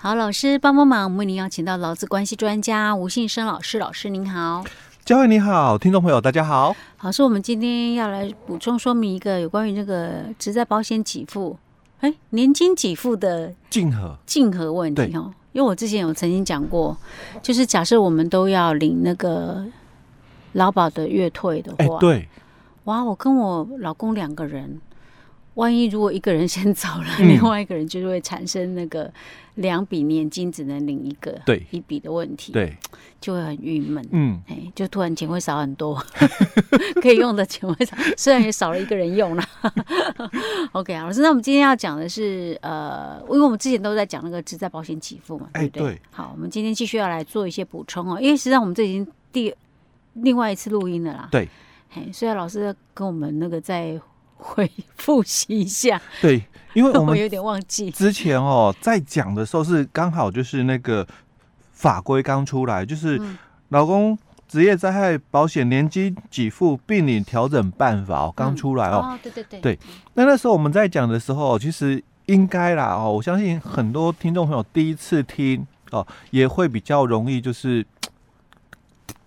好，老师帮帮忙，我们为您邀请到劳资关系专家吴信生老师，老师您好。嘉惠你好，听众朋友大家好。老师，我们今天要来补充说明一个有关于那个职在保险给付，哎，年金给付的竞合竞合问题哦。因为我之前有曾经讲过，就是假设我们都要领那个劳保的月退的话，对，哇，我跟我老公两个人。万一如果一个人先走了，嗯、另外一个人就会产生那个两笔年金只能领一个对。一笔的问题，对，就会很郁闷，嗯，哎，就突然钱会少很多，可以用的钱会少，虽然也少了一个人用了。OK，啊老师，那我们今天要讲的是呃，因为我们之前都在讲那个职在保险给付嘛，对不对？对。好，我们今天继续要来做一些补充哦，因为实际上我们这已经第另外一次录音了啦，对，哎，所以老师跟我们那个在。会复习一下，对，因为我们 有点忘记。之前哦，在讲的时候是刚好就是那个法规刚出来，就是老公职业灾害保险年金给付病领调整办法哦，刚出来哦，哦，对对对，对，那那时候我们在讲的时候，其实应该啦哦，我相信很多听众朋友第一次听哦，也会比较容易就是。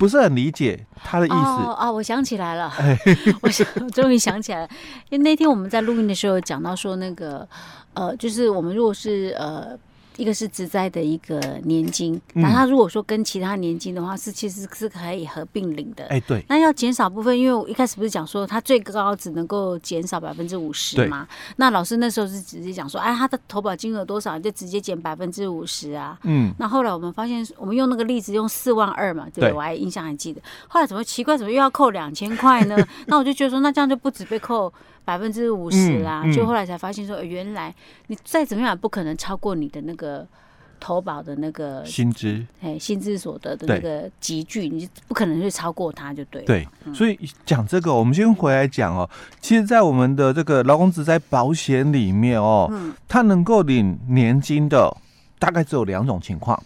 不是很理解他的意思。哦，哦，我想起来了，我想终于想起来了，因为那天我们在录音的时候讲到说那个呃，就是我们如果是呃。一个是职灾的一个年金，那他如果说跟其他年金的话，是其实是可以合并领的。哎，对。那要减少部分，因为我一开始不是讲说他最高只能够减少百分之五十嘛？那老师那时候是直接讲说，哎，他的投保金额多少，就直接减百分之五十啊。嗯。那后来我们发现，我们用那个例子用四万二嘛，对不对？我还印象还记得。后来怎么奇怪，怎么又要扣两千块呢？那我就觉得说，那这样就不止被扣。百分之五十啦，就后来才发现说，原来你再怎么样也不可能超过你的那个投保的那个薪资，哎，薪资所得的那个集聚，你不可能去超过它，就对。对，所以讲这个，我们先回来讲哦。其实，在我们的这个劳工职灾保险里面哦，它能够领年金的大概只有两种情况。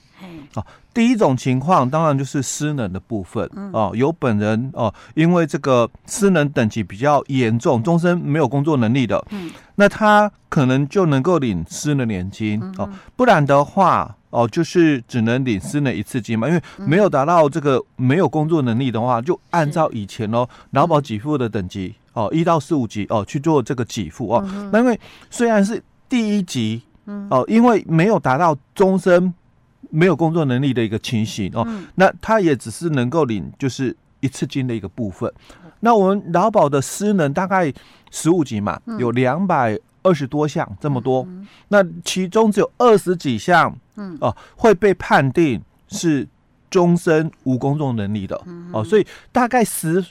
哦，第一种情况当然就是失能的部分哦，有本人哦，因为这个失能等级比较严重，终身没有工作能力的，嗯，那他可能就能够领失能年金哦，不然的话哦，就是只能领失能一次金嘛，因为没有达到这个没有工作能力的话，就按照以前哦劳保给付的等级哦一到四五级哦去做这个给付哦，那因为虽然是第一级哦，因为没有达到终身。没有工作能力的一个情形哦，嗯、那他也只是能够领就是一次金的一个部分。嗯、那我们劳保的失能大概十五级嘛，嗯、有两百二十多项这么多，嗯、那其中只有二十几项，嗯哦、呃、会被判定是终身无工作能力的，嗯、哦，所以大概十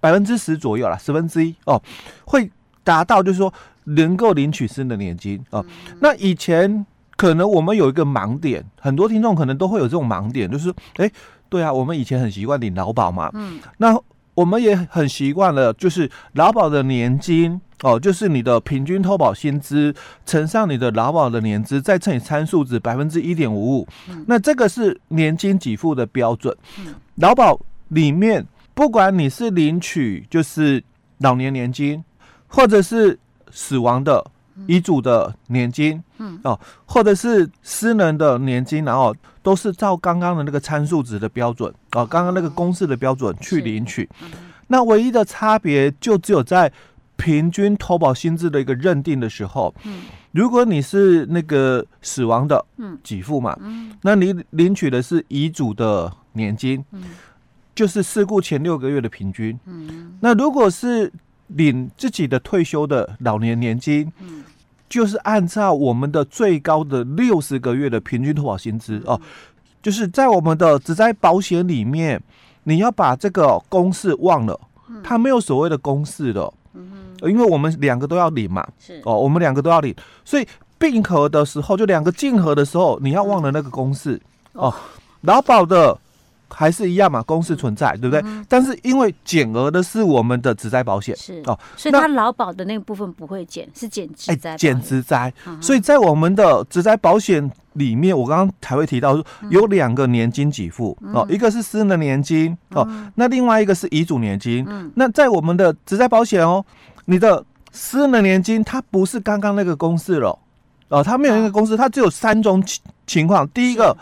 百分之十左右啦，十分之一哦，会达到就是说能够领取失能年金哦。嗯、那以前。可能我们有一个盲点，很多听众可能都会有这种盲点，就是，哎，对啊，我们以前很习惯领劳保嘛，嗯，那我们也很习惯了，就是劳保的年金哦，就是你的平均投保薪资乘上你的劳保的年资，再乘以参数值百分之一点五五，那这个是年金给付的标准。嗯，劳保里面，不管你是领取就是老年年金，或者是死亡的。遗嘱的年金，嗯。哦，或者是私人的年金，然后都是照刚刚的那个参数值的标准哦，刚刚那个公式的标准去领取。那唯一的差别就只有在平均投保薪资的一个认定的时候，嗯，如果你是那个死亡的，嗯，给付嘛，嗯，那你领取的是遗嘱的年金，嗯，就是事故前六个月的平均，嗯，那如果是领自己的退休的老年年金，嗯，就是按照我们的最高的六十个月的平均投保薪资哦，就是在我们的只在保险里面，你要把这个公式忘了，它没有所谓的公式的，嗯，因为我们两个都要领嘛，是。哦，我们两个都要领，所以并合的时候，就两个竞合的时候，你要忘了那个公式哦，劳保的。还是一样嘛，公式存在，对不对？嗯、但是因为减额的是我们的职灾保险，是。哦，所以它劳保的那个部分不会减，是减职灾，减职灾。所以在我们的职灾保险里面，我刚刚才会提到说有两个年金给付、嗯、哦，一个是私人的年金哦，嗯、那另外一个是遗嘱年金。嗯，那在我们的职灾保险哦，你的私人的年金它不是刚刚那个公式了。哦，它没有一个公式，它只有三种情情况。第一个，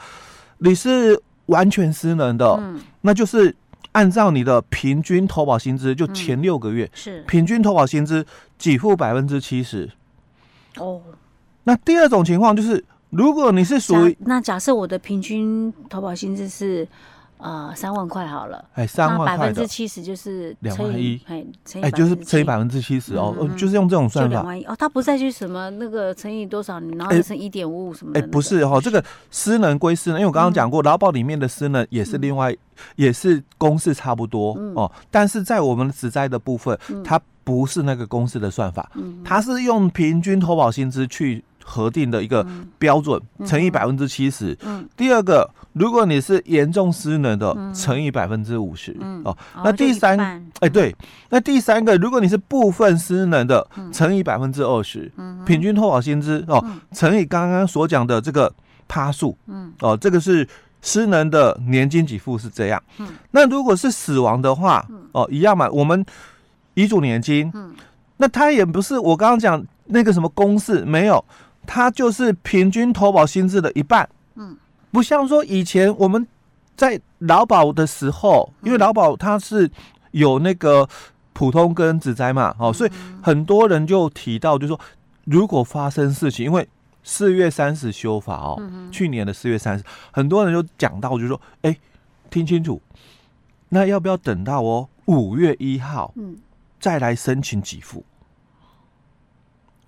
你是完全失能的，嗯，那就是按照你的平均投保薪资，就前六个月，嗯，是平均投保薪资给付百分之七十。哦，那第二种情况就是，如果你是属于那假设我的平均投保薪资是。呃，三万块好了，哎，三万块，百分之七十就是两万一，哎，哎，就是乘以百分之七十哦，就是用这种算法。两万一哦，他不再去什么那个乘以多少，然后乘一点五五什么的。哎，不是哈，这个私人归私人，因为我刚刚讲过，劳保里面的私能也是另外，也是公式差不多哦，但是在我们职灾的部分，它不是那个公式的算法，它是用平均投保薪资去。核定的一个标准乘以百分之七十。嗯第二个，如果你是严重失能的，乘以百分之五十。哦，那第三，哎，对，那第三个，如果你是部分失能的，乘以百分之二十。平均投保薪资哦，乘以刚刚所讲的这个趴数。嗯哦，这个是失能的年金给付是这样。那如果是死亡的话，哦，一样嘛，我们遗嘱年金。那它也不是我刚刚讲那个什么公式没有。它就是平均投保薪资的一半，嗯，不像说以前我们在劳保的时候，因为劳保它是有那个普通跟职灾嘛，哦，所以很多人就提到，就是说如果发生事情，因为四月三十修法哦，去年的四月三十，很多人就讲到，就是说，哎，听清楚，那要不要等到哦五月一号，嗯，再来申请给付？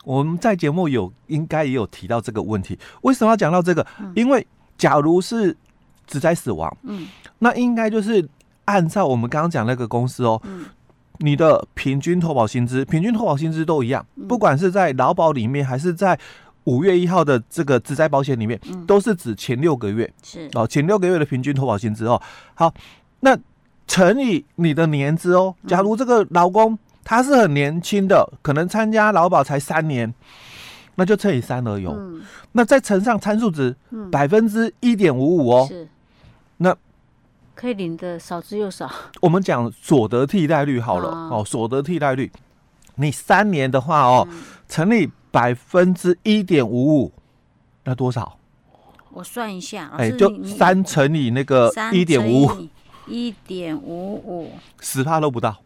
我们在节目有应该也有提到这个问题，为什么要讲到这个？嗯、因为假如是职灾死亡，嗯，那应该就是按照我们刚刚讲那个公司哦，嗯，你的平均投保薪资，平均投保薪资都一样，嗯、不管是在劳保里面还是在五月一号的这个职灾保险里面，嗯、都是指前六个月是哦，前六个月的平均投保薪资哦。好，那乘以你的年资哦，假如这个劳工。他是很年轻的，可能参加劳保才三年，那就乘以三而已。嗯、那再乘上参数值，百分之一点五五哦。是，那可以领的少之又少。我们讲所得替代率好了哦，哦，所得替代率，你三年的话哦，嗯、乘以百分之一点五五，那多少？我算一下，哎，就三乘以那个一点五五，一点五五，十帕都不到。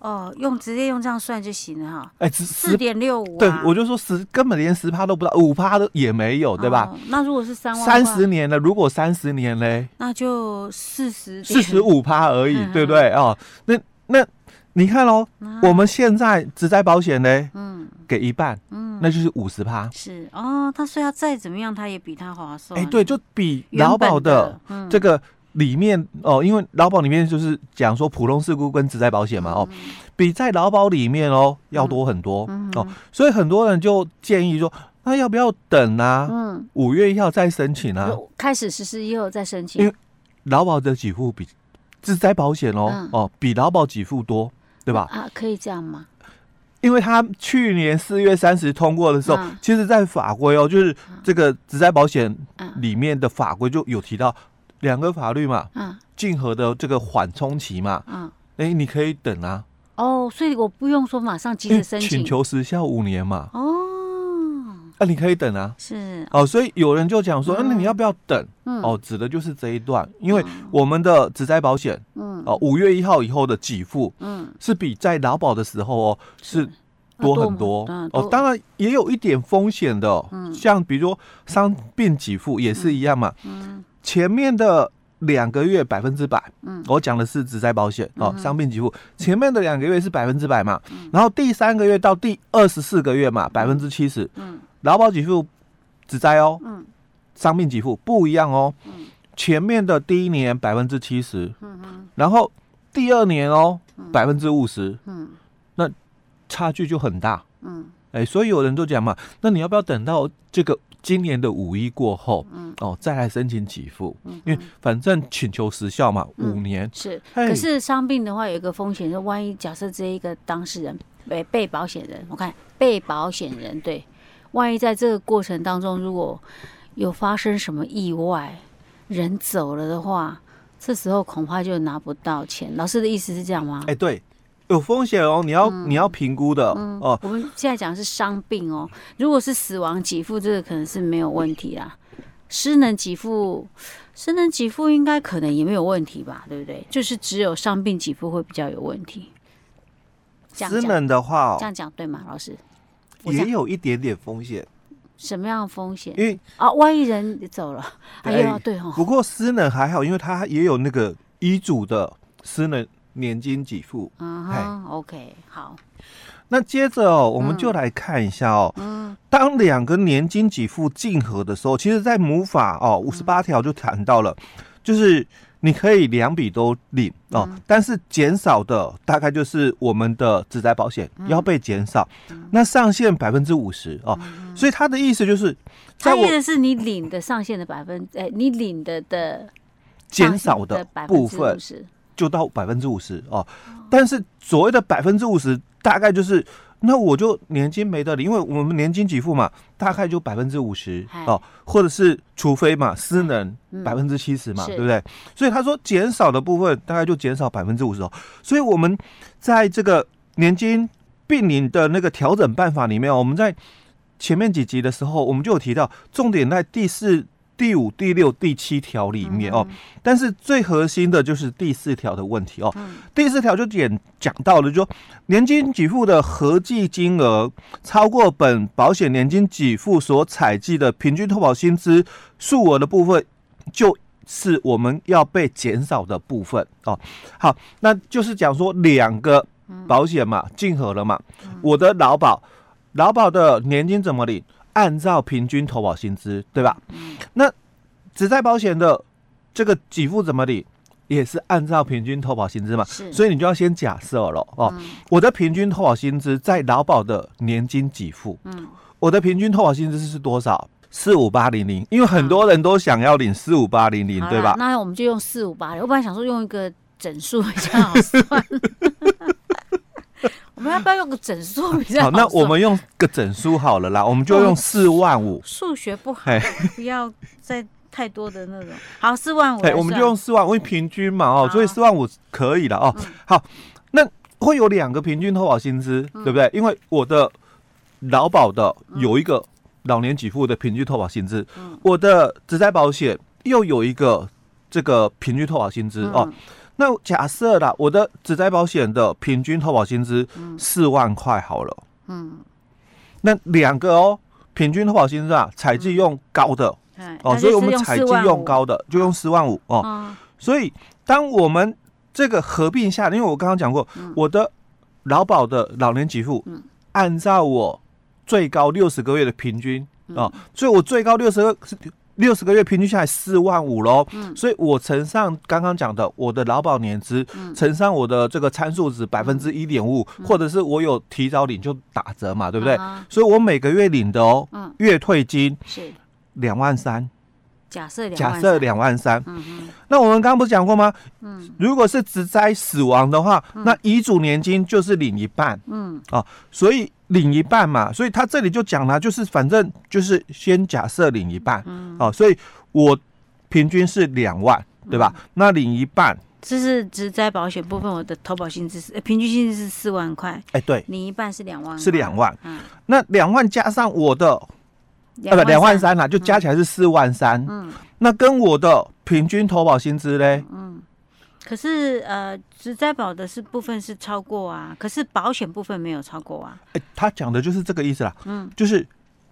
哦，用直接用这样算就行了哈。哎，四点六五，对，我就说十根本连十趴都不到，五趴都也没有，对吧？那如果是三万，三十年了，如果三十年嘞，那就四十四十五趴而已，对不对？哦，那那你看喽，我们现在只在保险呢，嗯，给一半，嗯，那就是五十趴。是哦，他说要再怎么样，他也比他划算。哎，对，就比劳保的这个。里面哦，因为劳保里面就是讲说普通事故跟职灾保险嘛哦，比在劳保里面哦要多很多哦，所以很多人就建议说，那要不要等啊？嗯，五月一号再申请啊？开始实施以后再申请，因为劳保的给付比职灾保险哦哦比劳保给付多，对吧？啊，可以这样吗？因为他去年四月三十通过的时候，其实在法规哦，就是这个职灾保险里面的法规就有提到。两个法律嘛，嗯，竞合的这个缓冲期嘛，嗯，哎，你可以等啊。哦，所以我不用说马上急着申请，请求时效五年嘛。哦，那你可以等啊。是。哦，所以有人就讲说，那你要不要等？哦，指的就是这一段，因为我们的职灾保险，嗯，哦，五月一号以后的给付，嗯，是比在劳保的时候哦是。多很多。哦，当然也有一点风险的，嗯，像比如说伤病给付也是一样嘛，嗯。前面的两个月百分之百，嗯，我讲的是只在保险哦，伤病给付。前面的两个月是百分之百嘛，然后第三个月到第二十四个月嘛，百分之七十，嗯，劳保给付只在哦，嗯，伤病给付不一样哦，前面的第一年百分之七十，嗯，然后第二年哦百分之五十，嗯，那差距就很大，嗯，哎，所以有人都讲嘛，那你要不要等到这个？今年的五一过后，嗯，哦，再来申请给付，嗯，因为反正请求时效嘛，五年。是。可是伤病的话有一个风险，就万一假设这一个当事人被被保险人，我看被保险人对，万一在这个过程当中如果有发生什么意外，人走了的话，这时候恐怕就拿不到钱。老师的意思是这样吗？哎，对，有风险哦，你要、嗯、你要评估的、嗯、哦。我们现在讲的是伤病哦，如果是死亡给付，这个可能是没有问题啦。失能给付，失能给付应该可能也没有问题吧，对不对？就是只有伤病给付会比较有问题。失能的话、哦，这样讲对吗，老师？也有一点点风险。什么样的风险？因为啊，万一人走了，哎呀，对哦。不过失能还好，因为他也有那个医嘱的失能。年金给付，嗯哼，OK，好。那接着哦，我们就来看一下哦，嗯，当两个年金给付竞合的时候，其实，在母法哦五十八条就谈到了，就是你可以两笔都领哦，但是减少的大概就是我们的职灾保险要被减少，那上限百分之五十哦，所以他的意思就是，他意思是你领的上限的百分，哎，你领的的减少的部分。就到百分之五十哦，但是所谓的百分之五十，大概就是那我就年金没得领，因为我们年金给付嘛，大概就百分之五十哦，或者是除非嘛私能百分之七十嘛，对不对？所以他说减少的部分大概就减少百分之五十哦，所以我们在这个年金病龄的那个调整办法里面，我们在前面几集的时候，我们就有提到，重点在第四。第五、第六、第七条里面哦，但是最核心的就是第四条的问题哦。第四条就讲讲到了，就说年金给付的合计金额超过本保险年金给付所采计的平均投保薪资数额的部分，就是我们要被减少的部分哦。好，那就是讲说两个保险嘛，竞合了嘛。我的劳保，劳保的年金怎么领？按照平均投保薪资，对吧？嗯。那只在保险的这个给付怎么领？也是按照平均投保薪资嘛。是。所以你就要先假设了哦，嗯、我的平均投保薪资在劳保的年金给付，嗯，我的平均投保薪资是多少？四五八零零。因为很多人都想要领四五八零零，对吧？那我们就用四五八零。我本来想说用一个整数比较好算。我们要不要用个整数比较好？好，那我们用个整数好了啦，我们就用四万五。数学不好，不要再太多的那种。好，四万五。对，我们就用四万，因为平均嘛哦，所以四万五可以了哦。好，那会有两个平均投保薪资，对不对？因为我的劳保的有一个老年给付的平均投保薪资，我的职灾保险又有一个这个平均投保薪资哦。那假设啦，我的职灾保险的平均投保薪资四万块好了，嗯，那两个哦，平均投保薪资啊，采计用高的，哦，所以我们采计用高的，就用四万五哦。所以当我们这个合并下，因为我刚刚讲过，我的劳保的老年给付，按照我最高六十个月的平均啊，所以我最高六十个是。六十个月平均下来四万五喽，嗯，所以我乘上刚刚讲的我的劳保年资，嗯，乘上我的这个参数值百分之一点五，或者是我有提早领就打折嘛，对不对？啊、所以我每个月领的哦，嗯，月退金是。两万三，假设假设两万三，嗯嗯，那我们刚刚不是讲过吗？嗯，如果是直灾死亡的话，嗯、那遗嘱年金就是领一半，嗯，啊，所以。领一半嘛，所以他这里就讲了，就是反正就是先假设领一半，嗯，哦，所以我平均是两万，对吧？嗯、那领一半，这是直灾保险部分，我的投保薪资是平均薪资是四万块，哎，对，领一半是两万，是两万，嗯，那两万加上我的，呃，不，两万三啦，就加起来是四万三，嗯，那跟我的平均投保薪资嘞，嗯。可是呃，只在保的是部分是超过啊，可是保险部分没有超过啊。哎，他讲的就是这个意思啦。嗯，就是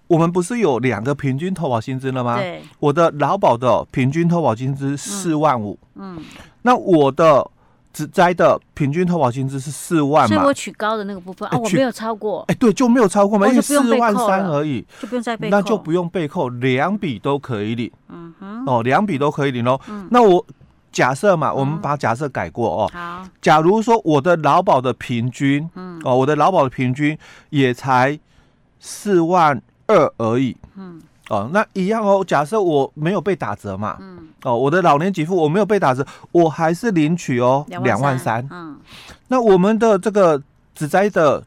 我们不是有两个平均投保薪资了吗？对，我的劳保的平均投保薪资四万五。嗯，那我的职灾的平均投保薪资是四万嘛？所以我取高的那个部分啊，我没有超过。哎，对，就没有超过嘛，因为四万三而已，就不用再被扣，那就不用被扣，两笔都可以领。嗯哼，哦，两笔都可以领喽。嗯，那我。假设嘛，我们把假设改过哦。好，假如说我的劳保的平均，嗯，哦，我的劳保的平均也才四万二而已，嗯，哦，那一样哦。假设我没有被打折嘛，嗯，哦，我的老年给付我没有被打折，我还是领取哦两万三，嗯，那我们的这个子灾的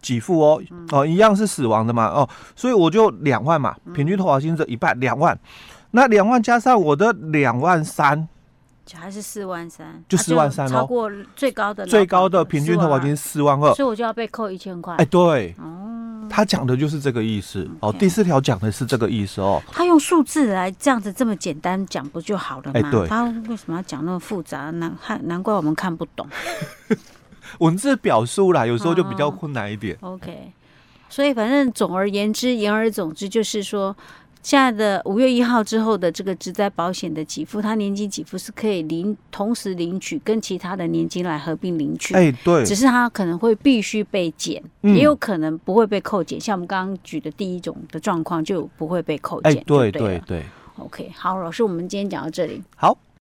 给付哦，哦，一样是死亡的嘛，哦，所以我就两万嘛，平均投保薪资一半两万，那两万加上我的两万三。还是四万三，就四万三哦，超过最高的最高的平均投保金是四万二，所以我就要被扣一千块。哎，对，哦，他讲的就是这个意思哦。第四条讲的是这个意思哦。他用数字来这样子这么简单讲不就好了吗？他为什么要讲那么复杂？难看，难怪我们看不懂。文字表述啦，有时候就比较困难一点。OK，所以反正总而言之，言而总之就是说。现在的五月一号之后的这个职灾保险的给付，它年金给付是可以领同时领取，跟其他的年金来合并领取。哎，对，只是它可能会必须被减，嗯、也有可能不会被扣减。像我们刚刚举的第一种的状况，就不会被扣减。哎，对对对，对。OK，好，老师，我们今天讲到这里。好。